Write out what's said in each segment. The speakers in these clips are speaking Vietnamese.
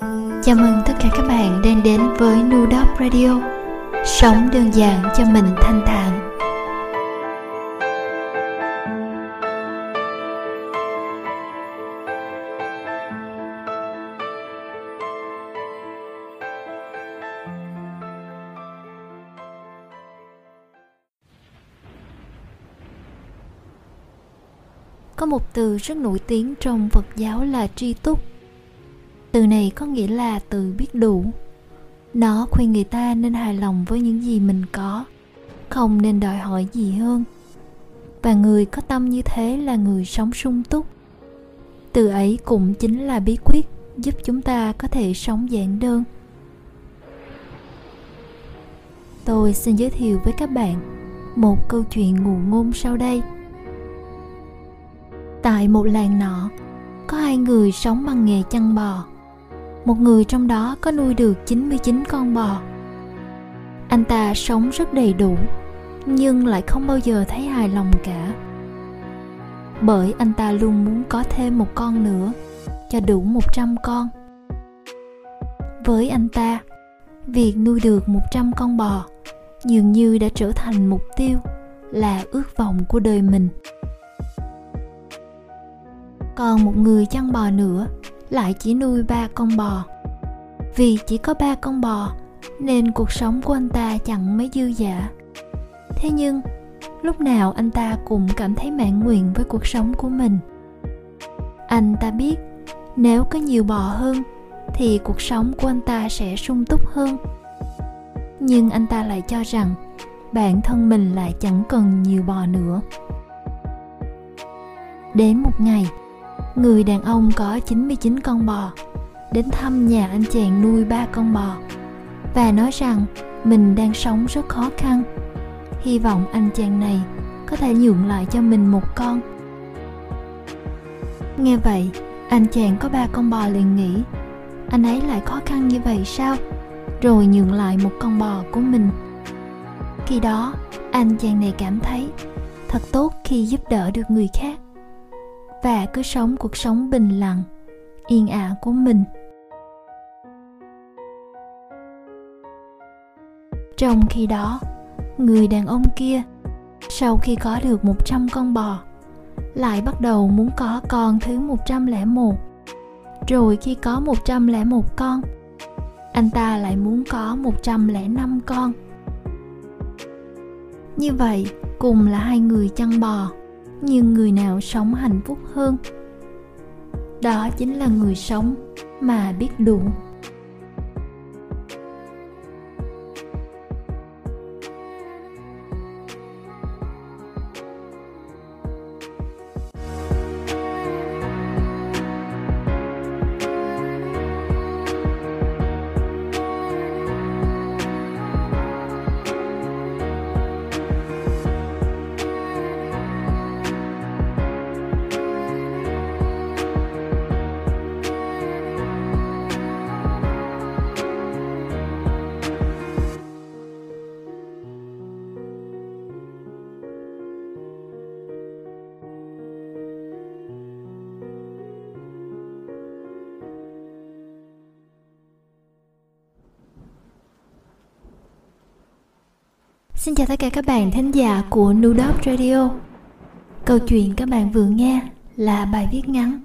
Chào mừng tất cả các bạn đang đến với Nudop Radio. Sống đơn giản cho mình thanh thản. Có một từ rất nổi tiếng trong Phật giáo là tri túc từ này có nghĩa là từ biết đủ. Nó khuyên người ta nên hài lòng với những gì mình có, không nên đòi hỏi gì hơn. Và người có tâm như thế là người sống sung túc. Từ ấy cũng chính là bí quyết giúp chúng ta có thể sống giản đơn. Tôi xin giới thiệu với các bạn một câu chuyện ngụ ngôn sau đây. Tại một làng nọ, có hai người sống bằng nghề chăn bò một người trong đó có nuôi được 99 con bò. Anh ta sống rất đầy đủ, nhưng lại không bao giờ thấy hài lòng cả. Bởi anh ta luôn muốn có thêm một con nữa, cho đủ 100 con. Với anh ta, việc nuôi được 100 con bò dường như đã trở thành mục tiêu, là ước vọng của đời mình. Còn một người chăn bò nữa lại chỉ nuôi ba con bò. Vì chỉ có ba con bò, nên cuộc sống của anh ta chẳng mấy dư dả. Thế nhưng, lúc nào anh ta cũng cảm thấy mãn nguyện với cuộc sống của mình. Anh ta biết, nếu có nhiều bò hơn, thì cuộc sống của anh ta sẽ sung túc hơn. Nhưng anh ta lại cho rằng, bản thân mình lại chẳng cần nhiều bò nữa. Đến một ngày người đàn ông có 99 con bò. Đến thăm nhà anh chàng nuôi ba con bò. Và nói rằng, mình đang sống rất khó khăn. Hy vọng anh chàng này có thể nhượng lại cho mình một con. Nghe vậy, anh chàng có ba con bò liền nghĩ, anh ấy lại khó khăn như vậy sao? Rồi nhượng lại một con bò của mình. Khi đó, anh chàng này cảm thấy thật tốt khi giúp đỡ được người khác và cứ sống cuộc sống bình lặng, yên ả của mình. Trong khi đó, người đàn ông kia, sau khi có được 100 con bò, lại bắt đầu muốn có con thứ 101 rồi khi có 101 con, anh ta lại muốn có 105 con. Như vậy, cùng là hai người chăn bò nhưng người nào sống hạnh phúc hơn? Đó chính là người sống mà biết đủ. Xin chào tất cả các bạn thính giả của Nudop Radio. Câu chuyện các bạn vừa nghe là bài viết ngắn,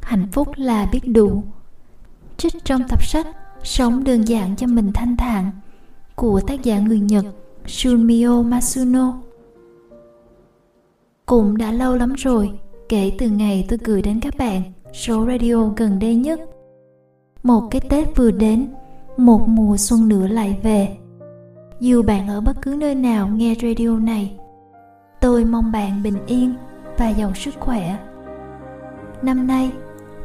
Hạnh phúc là biết đủ. Trích trong tập sách Sống đơn giản cho mình thanh thản Của tác giả người Nhật Shunmio Masuno. Cũng đã lâu lắm rồi, Kể từ ngày tôi gửi đến các bạn Số radio gần đây nhất. Một cái Tết vừa đến, Một mùa xuân nữa lại về dù bạn ở bất cứ nơi nào nghe radio này, tôi mong bạn bình yên và giàu sức khỏe. Năm nay,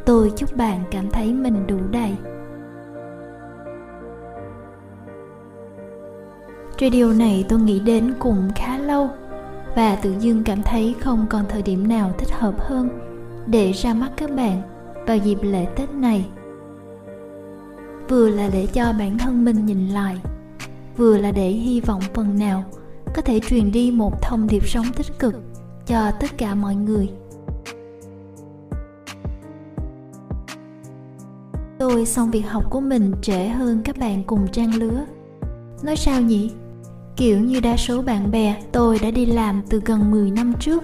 tôi chúc bạn cảm thấy mình đủ đầy. Radio này tôi nghĩ đến cũng khá lâu và tự dưng cảm thấy không còn thời điểm nào thích hợp hơn để ra mắt các bạn vào dịp lễ tết này. Vừa là để cho bản thân mình nhìn lại vừa là để hy vọng phần nào có thể truyền đi một thông điệp sống tích cực cho tất cả mọi người. Tôi xong việc học của mình trễ hơn các bạn cùng trang lứa. Nói sao nhỉ? Kiểu như đa số bạn bè tôi đã đi làm từ gần 10 năm trước,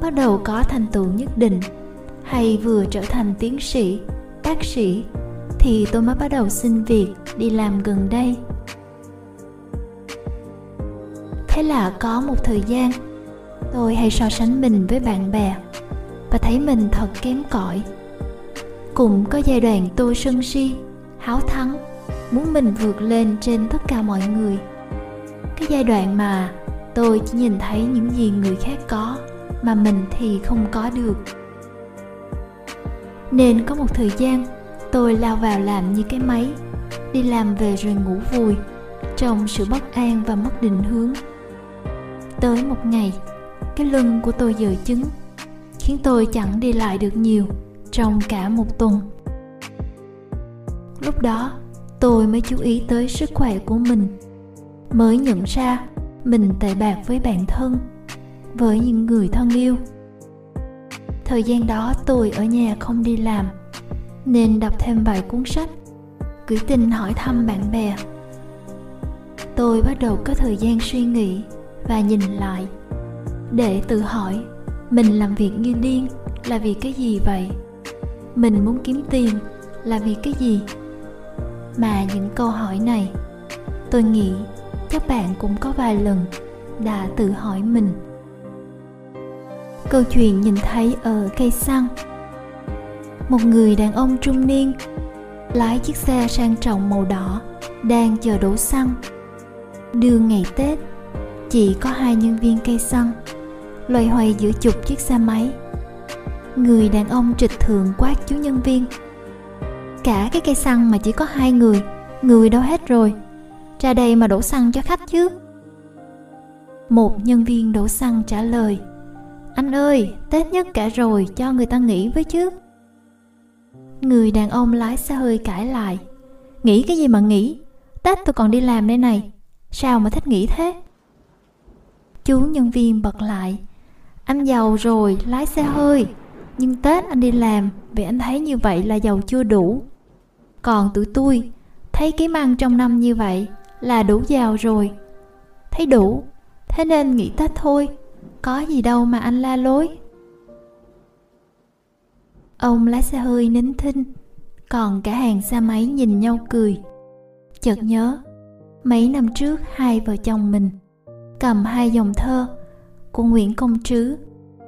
bắt đầu có thành tựu nhất định, hay vừa trở thành tiến sĩ, bác sĩ, thì tôi mới bắt đầu xin việc đi làm gần đây thế là có một thời gian, tôi hay so sánh mình với bạn bè và thấy mình thật kém cỏi. Cũng có giai đoạn tôi sân si, háo thắng, muốn mình vượt lên trên tất cả mọi người. Cái giai đoạn mà tôi chỉ nhìn thấy những gì người khác có mà mình thì không có được. Nên có một thời gian, tôi lao vào làm như cái máy, đi làm về rồi ngủ vùi, trong sự bất an và mất định hướng tới một ngày, cái lưng của tôi dự chứng, khiến tôi chẳng đi lại được nhiều trong cả một tuần. Lúc đó, tôi mới chú ý tới sức khỏe của mình. Mới nhận ra mình tệ bạc với bản thân, với những người thân yêu. Thời gian đó tôi ở nhà không đi làm, nên đọc thêm vài cuốn sách, gửi tin hỏi thăm bạn bè. Tôi bắt đầu có thời gian suy nghĩ và nhìn lại. Để tự hỏi, mình làm việc như điên là vì cái gì vậy? Mình muốn kiếm tiền là vì cái gì? Mà những câu hỏi này, tôi nghĩ các bạn cũng có vài lần đã tự hỏi mình. Câu chuyện nhìn thấy ở cây xăng. Một người đàn ông trung niên lái chiếc xe sang trọng màu đỏ đang chờ đổ xăng. Đưa ngày tết chỉ có hai nhân viên cây xăng, loay hoay giữa chục chiếc xe máy. Người đàn ông trịch thượng quát chú nhân viên, cả cái cây xăng mà chỉ có hai người người đâu hết rồi, ra đây mà đổ xăng cho khách chứ. Một nhân viên đổ xăng trả lời, anh ơi, tết nhất cả rồi, cho người ta nghỉ với chứ. Người đàn ông lái xe hơi cãi lại nghĩ cái gì mà nghĩ tết tôi còn đi làm đây này, sao mà thích nghĩ thế? Chú nhân viên bật lại. Anh giàu rồi, lái xe hơi. Nhưng tết anh đi làm, vì anh thấy như vậy là giàu chưa đủ. Còn tụi tôi, thấy kiếm ăn trong năm như vậy là đủ giàu rồi. Thấy đủ, thế nên nghỉ tết thôi, có gì đâu mà anh la lối. Ông lái xe hơi nín thinh, còn cả hàng xe máy nhìn nhau cười. Chợt nhớ, mấy năm trước hai vợ chồng mình cầm hai dòng thơ của nguyễn công trứ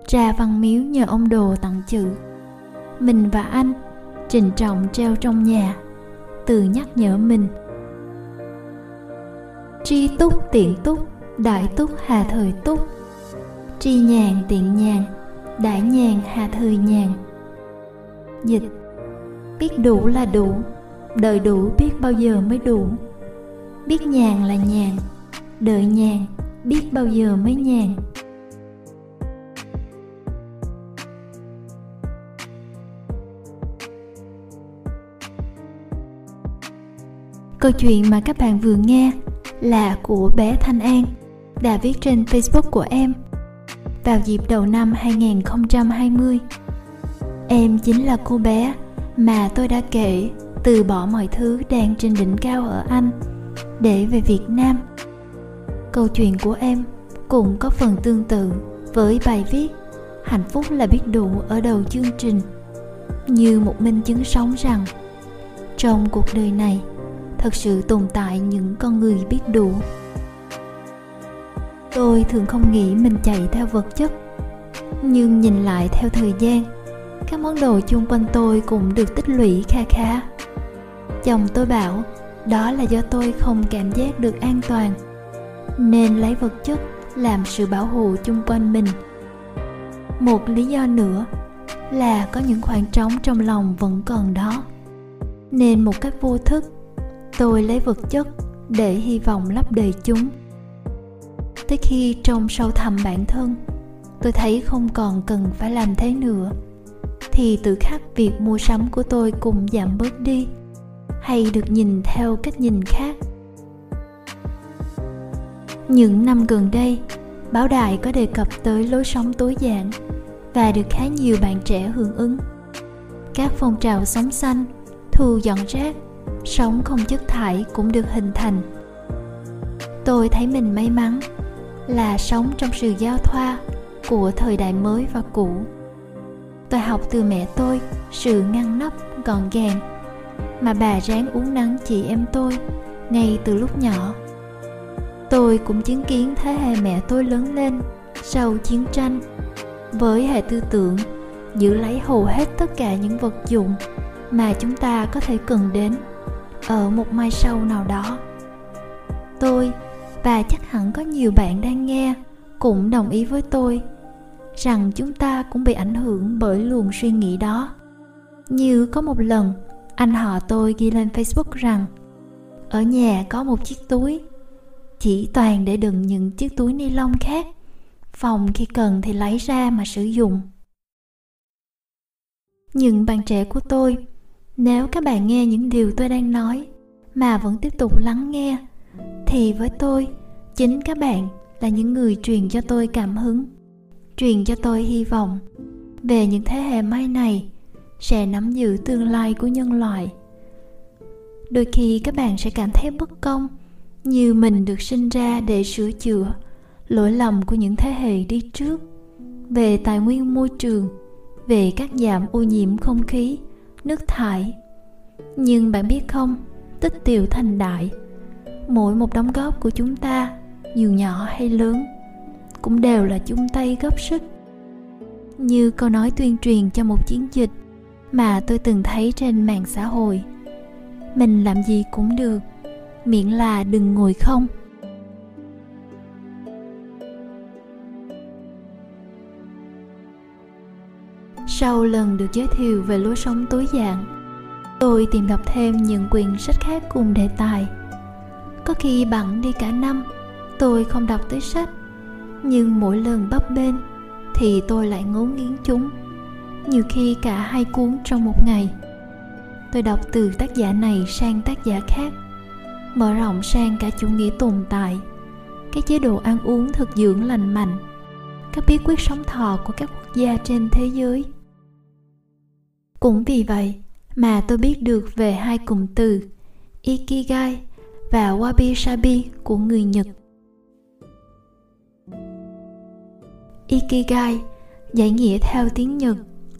ra văn miếu nhờ ông đồ tặng chữ. Mình và anh trình trọng treo trong nhà từ nhắc nhở mình. Tri túc tiện túc, đại túc hà thời túc. Tri nhàn tiện nhàn, đại nhàn hà thời nhàn. Dịch, biết đủ là đủ đợi đủ biết bao giờ mới đủ. Biết nhàn là nhàn đợi nhàn biết bao giờ mới nhàn Câu chuyện mà các bạn vừa nghe là của bé Thanh An, đã viết trên Facebook của em vào dịp đầu năm 2020. Em chính là cô bé mà tôi đã kể từ bỏ mọi thứ đang trên đỉnh cao ở Anh để về Việt Nam. Câu chuyện của em cũng có phần tương tự với bài viết Hạnh phúc là biết đủ ở đầu chương trình. Như một minh chứng sống rằng, trong cuộc đời này, thật sự tồn tại những con người biết đủ. Tôi thường không nghĩ mình chạy theo vật chất, nhưng nhìn lại theo thời gian, các món đồ chung quanh tôi cũng được tích lũy kha khá. Chồng tôi bảo, đó là do tôi không cảm giác được an toàn nên lấy vật chất làm sự bảo hộ chung quanh mình. Một lý do nữa là có những khoảng trống trong lòng vẫn còn đó. Nên một cách vô thức, tôi lấy vật chất để hy vọng lấp đầy chúng. Tới khi trong sâu thẳm bản thân, tôi thấy không còn cần phải làm thế nữa, thì tự khắc việc mua sắm của tôi cũng giảm bớt đi, hay được nhìn theo cách nhìn khác những năm gần đây báo đài có đề cập tới lối sống tối giản và được khá nhiều bạn trẻ hưởng ứng. Các phong trào sống xanh, thu dọn rác, sống không chất thải cũng được hình thành. Tôi thấy mình may mắn là sống trong sự giao thoa của thời đại mới và cũ. Tôi học từ mẹ tôi sự ngăn nắp, gọn gàng mà bà ráng uống nắng chị em tôi ngay từ lúc nhỏ tôi cũng chứng kiến thế hệ mẹ tôi lớn lên sau chiến tranh. Với hệ tư tưởng, giữ lấy hầu hết tất cả những vật dụng mà chúng ta có thể cần đến ở một mai sau nào đó. Tôi và chắc hẳn có nhiều bạn đang nghe cũng đồng ý với tôi rằng chúng ta cũng bị ảnh hưởng bởi luồng suy nghĩ đó. Như có một lần, anh họ tôi ghi lên facebook rằng, ở nhà có một chiếc túi chỉ toàn để đựng những chiếc túi ni lông khác. Phòng khi cần thì lấy ra mà sử dụng. Những bạn trẻ của tôi, nếu các bạn nghe những điều tôi đang nói mà vẫn tiếp tục lắng nghe, thì với tôi, chính các bạn là những người truyền cho tôi cảm hứng, truyền cho tôi hy vọng về những thế hệ mai này sẽ nắm giữ tương lai của nhân loại. Đôi khi các bạn sẽ cảm thấy bất công như mình được sinh ra để sửa chữa lỗi lầm của những thế hệ đi trước, về tài nguyên môi trường, về các giảm ô nhiễm không khí, nước thải. Nhưng bạn biết không, tích tiểu thành đại, mỗi một đóng góp của chúng ta, dù nhỏ hay lớn, cũng đều là chung tay góp sức. Như câu nói tuyên truyền cho một chiến dịch mà tôi từng thấy trên mạng xã hội, mình làm gì cũng được miệng là đừng ngồi không. Sau lần được giới thiệu về lối sống tối giản, tôi tìm đọc thêm những quyển sách khác cùng đề tài. Có khi bận đi cả năm, tôi không đọc tới sách, nhưng mỗi lần bấp bên thì tôi lại ngấu nghiến chúng nhiều khi cả hai cuốn trong một ngày. Tôi đọc từ tác giả này sang tác giả khác mở rộng sang cả chủ nghĩa tồn tại. Các chế độ ăn uống thực dưỡng lành mạnh. Các bí quyết sống thọ của các quốc gia trên thế giới. Cũng vì vậy mà tôi biết được về hai cụm từ, ikigai và wabi sabi của người nhật. Ikigai giải nghĩa theo tiếng nhật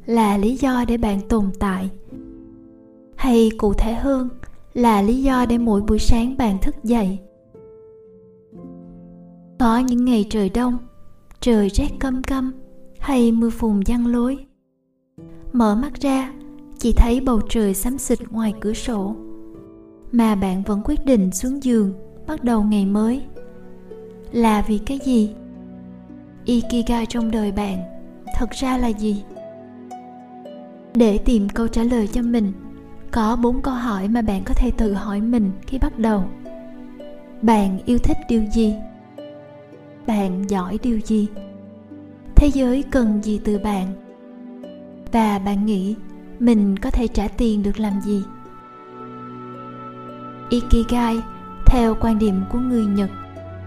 là lý do để bạn tồn tại. Hay cụ thể hơn là lý do để mỗi buổi sáng bạn thức dậy. Có những ngày trời đông, trời rét căm căm hay mưa phùn giăng lối. Mở mắt ra, chỉ thấy bầu trời xám xịt ngoài cửa sổ, mà bạn vẫn quyết định xuống giường bắt đầu ngày mới. Là vì cái gì? Ikigai trong đời bạn thật ra là gì? Để tìm câu trả lời cho mình có bốn câu hỏi mà bạn có thể tự hỏi mình khi bắt đầu. Bạn yêu thích điều gì? Bạn giỏi điều gì? Thế giới cần gì từ bạn? Và bạn nghĩ mình có thể trả tiền được làm gì? Ikigai, theo quan điểm của người nhật,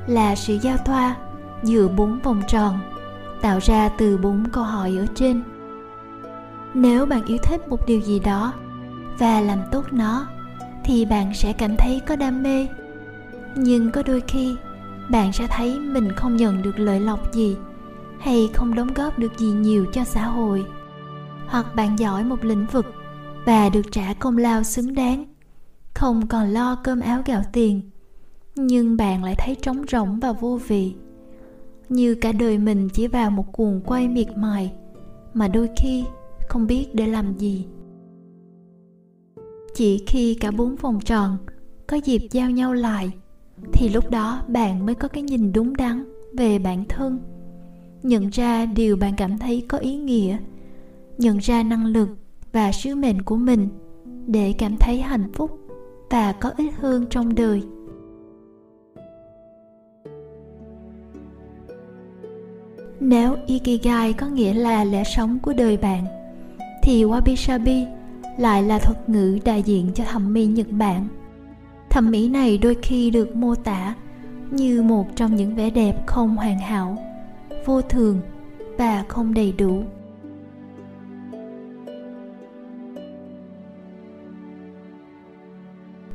là sự giao thoa giữa bốn vòng tròn, tạo ra từ bốn câu hỏi ở trên. Nếu bạn yêu thích một điều gì đó và làm tốt nó, thì bạn sẽ cảm thấy có đam mê. Nhưng có đôi khi, bạn sẽ thấy mình không nhận được lợi lộc gì, hay không đóng góp được gì nhiều cho xã hội. Hoặc bạn giỏi một lĩnh vực và được trả công lao xứng đáng, không còn lo cơm áo gạo tiền, nhưng bạn lại thấy trống rỗng và vô vị. Như cả đời mình chỉ vào một cuồng quay miệt mài, mà đôi khi không biết để làm gì chỉ khi cả bốn vòng tròn có dịp giao nhau lại, thì lúc đó bạn mới có cái nhìn đúng đắn về bản thân, nhận ra điều bạn cảm thấy có ý nghĩa, nhận ra năng lực và sứ mệnh của mình để cảm thấy hạnh phúc và có ích hơn trong đời. Nếu ikigai có nghĩa là lẽ sống của đời bạn, thì wabi sabi lại là thuật ngữ đại diện cho thẩm mỹ nhật bản. Thẩm mỹ này đôi khi được mô tả như một trong những vẻ đẹp không hoàn hảo, vô thường và không đầy đủ.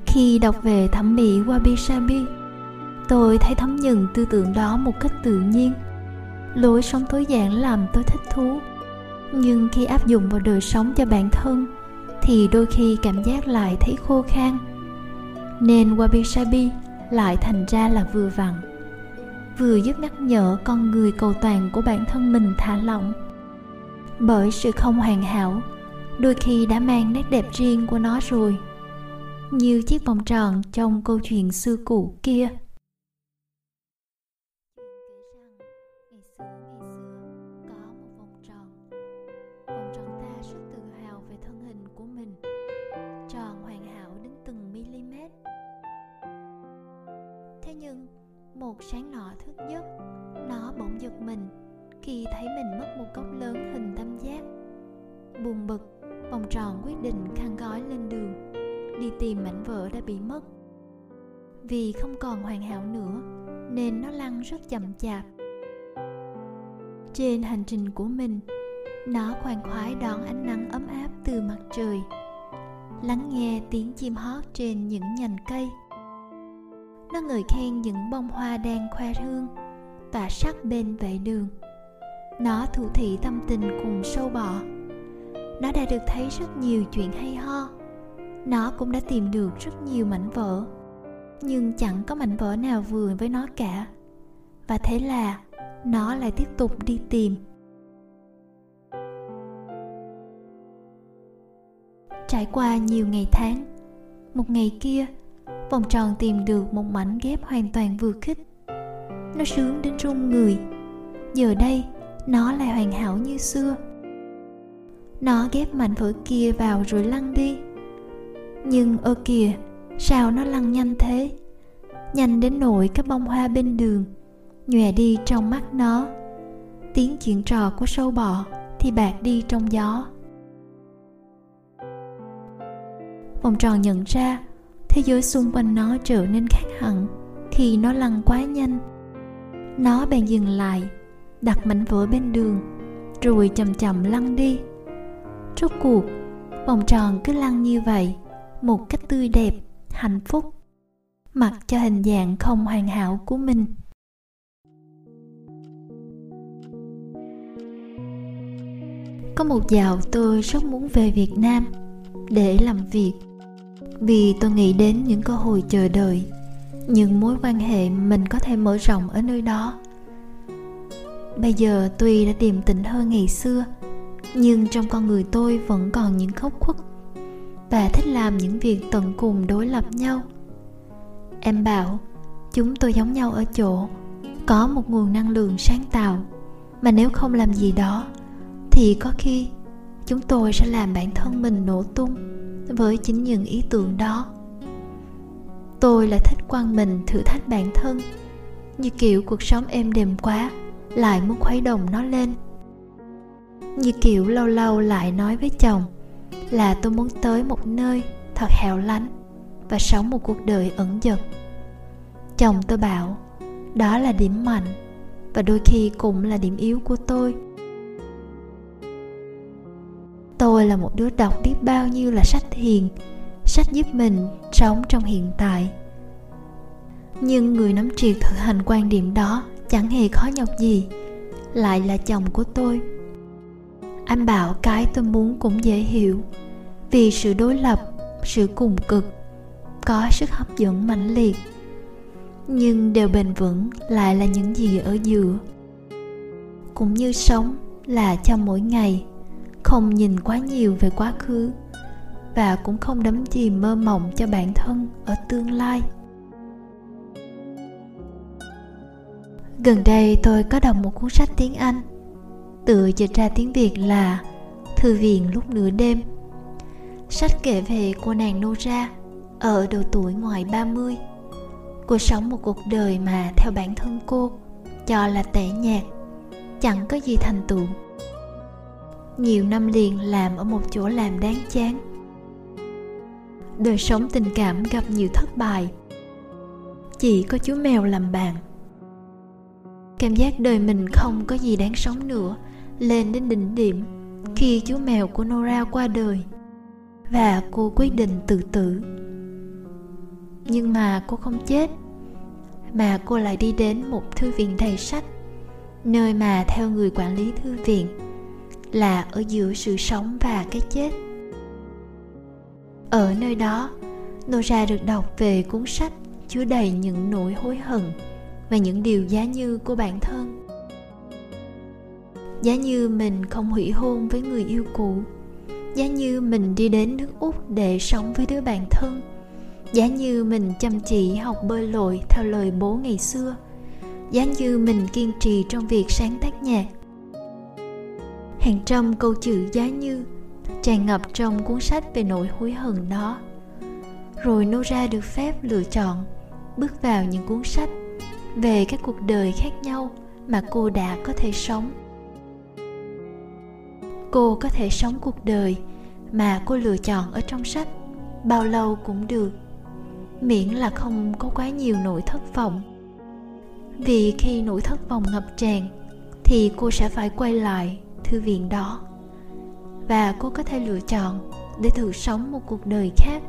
Khi đọc về thẩm mỹ wabi sabi tôi thấy thấm nhuần tư tưởng đó một cách tự nhiên. Lối sống tối giản làm tôi thích thú, nhưng khi áp dụng vào đời sống cho bản thân thì đôi khi cảm giác lại thấy khô khan. Nên wabi sabi lại thành ra là vừa vặn, vừa giúp nhắc nhở con người cầu toàn của bản thân mình thả lỏng. Bởi sự không hoàn hảo, đôi khi đã mang nét đẹp riêng của nó rồi. Như chiếc vòng tròn trong câu chuyện xưa cũ kia. Sáng nọ thức giấc, nó bỗng giật mình khi thấy mình mất một cốc lớn hình tam giác. Buồn bực, vòng tròn quyết định khăn gói lên đường, đi tìm mảnh vỡ đã bị mất. Vì không còn hoàn hảo nữa, nên nó lăn rất chậm chạp. Trên hành trình của mình, nó khoan khoái đón ánh nắng ấm áp từ mặt trời lắng nghe tiếng chim hót trên những nhành cây nó ngợi khen những bông hoa đang khoe hương tỏa sắc bên vệ đường. Nó thủ thị tâm tình cùng sâu bọ. Nó đã được thấy rất nhiều chuyện hay ho. Nó cũng đã tìm được rất nhiều mảnh vỡ. Nhưng chẳng có mảnh vỡ nào vừa với nó cả. Và thế là nó lại tiếp tục đi tìm. Trải qua nhiều ngày tháng, một ngày kia vòng tròn tìm được một mảnh ghép hoàn toàn vừa khích. Nó sướng đến run người. Giờ đây, nó lại hoàn hảo như xưa. Nó ghép mảnh vỡ kia vào rồi lăn đi. Nhưng ơ kìa, sao nó lăn nhanh thế? Nhanh đến nỗi các bông hoa bên đường, nhòe đi trong mắt nó. Tiếng chuyện trò của sâu bọ thì bạc đi trong gió. Vòng tròn nhận ra thế giới xung quanh nó trở nên khác hẳn khi nó lăn quá nhanh. Nó bèn dừng lại, đặt mảnh vỡ bên đường, rồi chậm chậm lăn đi. Rốt cuộc, vòng tròn cứ lăn như vậy, một cách tươi đẹp, hạnh phúc, mặc cho hình dạng không hoàn hảo của mình. Có một dạo tôi rất muốn về việt nam để làm việc vì tôi nghĩ đến những cơ hội chờ đợi, những mối quan hệ mình có thể mở rộng ở nơi đó. Bây giờ tuy đã điềm tĩnh hơn ngày xưa, nhưng trong con người tôi vẫn còn những khóc khuất. Và thích làm những việc tận cùng đối lập nhau. Em bảo, chúng tôi giống nhau ở chỗ, có một nguồn năng lượng sáng tạo, mà nếu không làm gì đó, thì có khi chúng tôi sẽ làm bản thân mình nổ tung với chính những ý tưởng đó. Tôi là thích quăng mình thử thách bản thân. Như kiểu cuộc sống êm đềm quá, lại muốn khuấy động nó lên. Như kiểu lâu lâu lại nói với chồng là tôi muốn tới một nơi thật hẻo lánh và sống một cuộc đời ẩn dật. Chồng tôi bảo, đó là điểm mạnh và đôi khi cũng là điểm yếu của tôi tôi là một đứa đọc biết bao nhiêu là sách thiền sách giúp mình sống trong hiện tại. Nhưng người nắm triệt thực hành quan điểm đó chẳng hề khó nhọc gì, lại là chồng của tôi. Anh bảo cái tôi muốn cũng dễ hiểu, vì sự đối lập, sự cùng cực, có sức hấp dẫn mãnh liệt, nhưng đều bền vững lại là những gì ở giữa. Cũng như sống là trong mỗi ngày không nhìn quá nhiều về quá khứ và cũng không đắm chìm mơ mộng cho bản thân ở tương lai. Gần đây tôi có đọc một cuốn sách tiếng anh, tự dịch ra tiếng việt là thư viện lúc nửa đêm. Sách kể về cô nàng Nora ở độ tuổi ngoài 30 cô sống một cuộc đời mà theo bản thân cô, cho là tẻ nhạt, chẳng có gì thành tựu nhiều năm liền làm ở một chỗ làm đáng chán. Đời sống tình cảm gặp nhiều thất bại. Chỉ có chú mèo làm bạn. Cảm giác đời mình không có gì đáng sống nữa, lên đến đỉnh điểm khi chú mèo của nora qua đời và cô quyết định tự tử. Nhưng mà cô không chết, mà cô lại đi đến một thư viện đầy sách, nơi mà theo người quản lý thư viện là ở giữa sự sống và cái chết. Ở nơi đó, nora được đọc về cuốn sách chứa đầy những nỗi hối hận và những điều giá như của bản thân. Giá như mình không hủy hôn với người yêu cũ. Giá như mình đi đến nước úc để sống với đứa bạn thân. Giá như mình chăm chỉ học bơi lội theo lời bố ngày xưa. Giá như mình kiên trì trong việc sáng tác nhạc hàng trăm câu chữ giá như tràn ngập trong cuốn sách về nỗi hối hận đó. Rồi nora được phép lựa chọn bước vào những cuốn sách về các cuộc đời khác nhau mà cô đã có thể sống. Cô có thể sống cuộc đời mà cô lựa chọn ở trong sách, bao lâu cũng được, miễn là không có quá nhiều nỗi thất vọng. Vì khi nỗi thất vọng ngập tràn thì cô sẽ phải quay lại thư viện đó. Và cô có thể lựa chọn để thử sống một cuộc đời khác.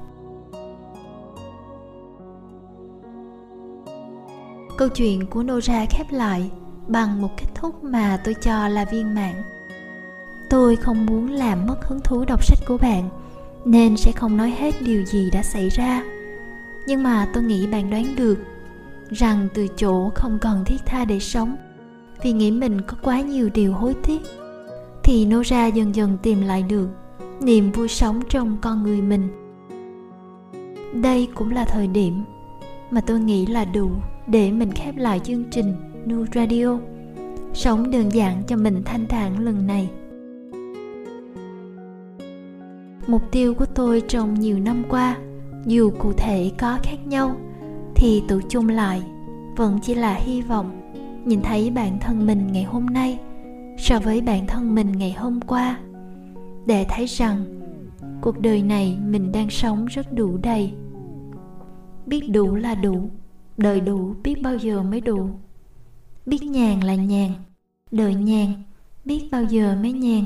Câu chuyện của nora khép lại bằng một kết thúc mà tôi cho là viên mãn. Tôi không muốn làm mất hứng thú đọc sách của bạn, nên sẽ không nói hết điều gì đã xảy ra. Nhưng mà tôi nghĩ bạn đoán được rằng từ chỗ không còn thiết tha để sống, vì nghĩ mình có quá nhiều điều hối tiếc thì nora dần dần tìm lại được niềm vui sống trong con người mình. Đây cũng là thời điểm mà tôi nghĩ là đủ để mình khép lại chương trình Nu Radio. Sống đơn giản cho mình thanh thản lần này. Mục tiêu của tôi trong nhiều năm qua, dù cụ thể có khác nhau, thì tụ chung lại vẫn chỉ là hy vọng nhìn thấy bản thân mình ngày hôm nay so với bản thân mình ngày hôm qua, để thấy rằng cuộc đời này mình đang sống rất đủ đầy. Biết đủ là đủ, đời đủ biết bao giờ mới đủ. Biết nhàn là nhàn, đời nhàn, biết bao giờ mới nhàn.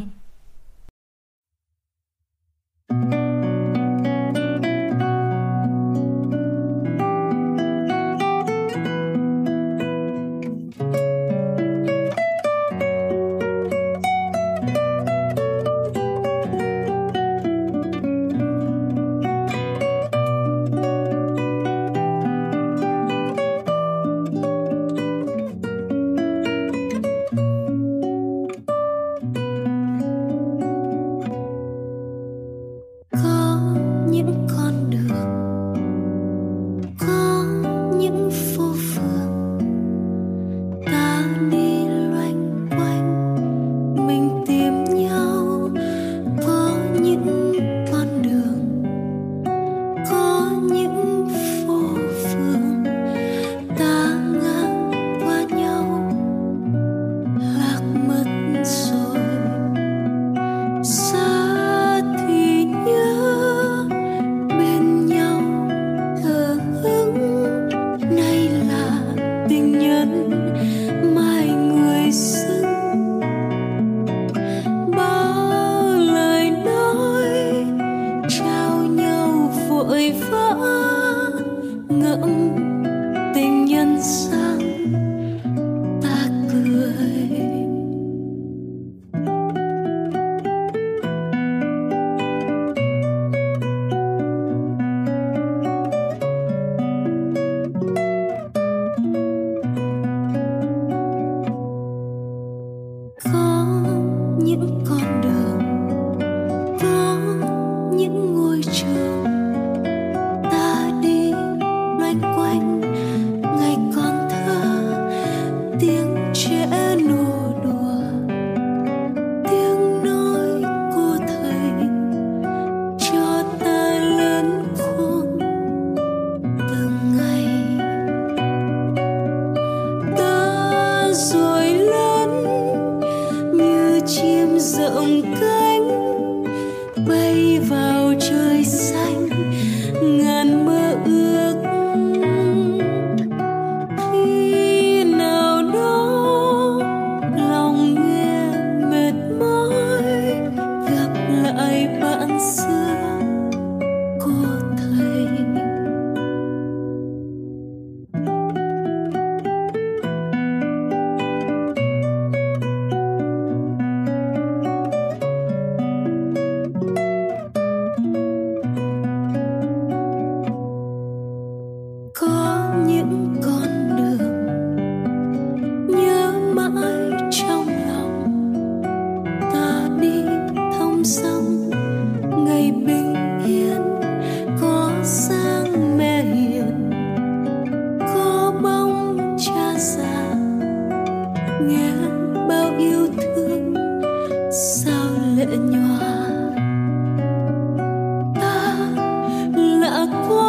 我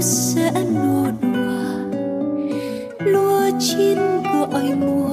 sẽ nuột hòa lúa chín gọi mùa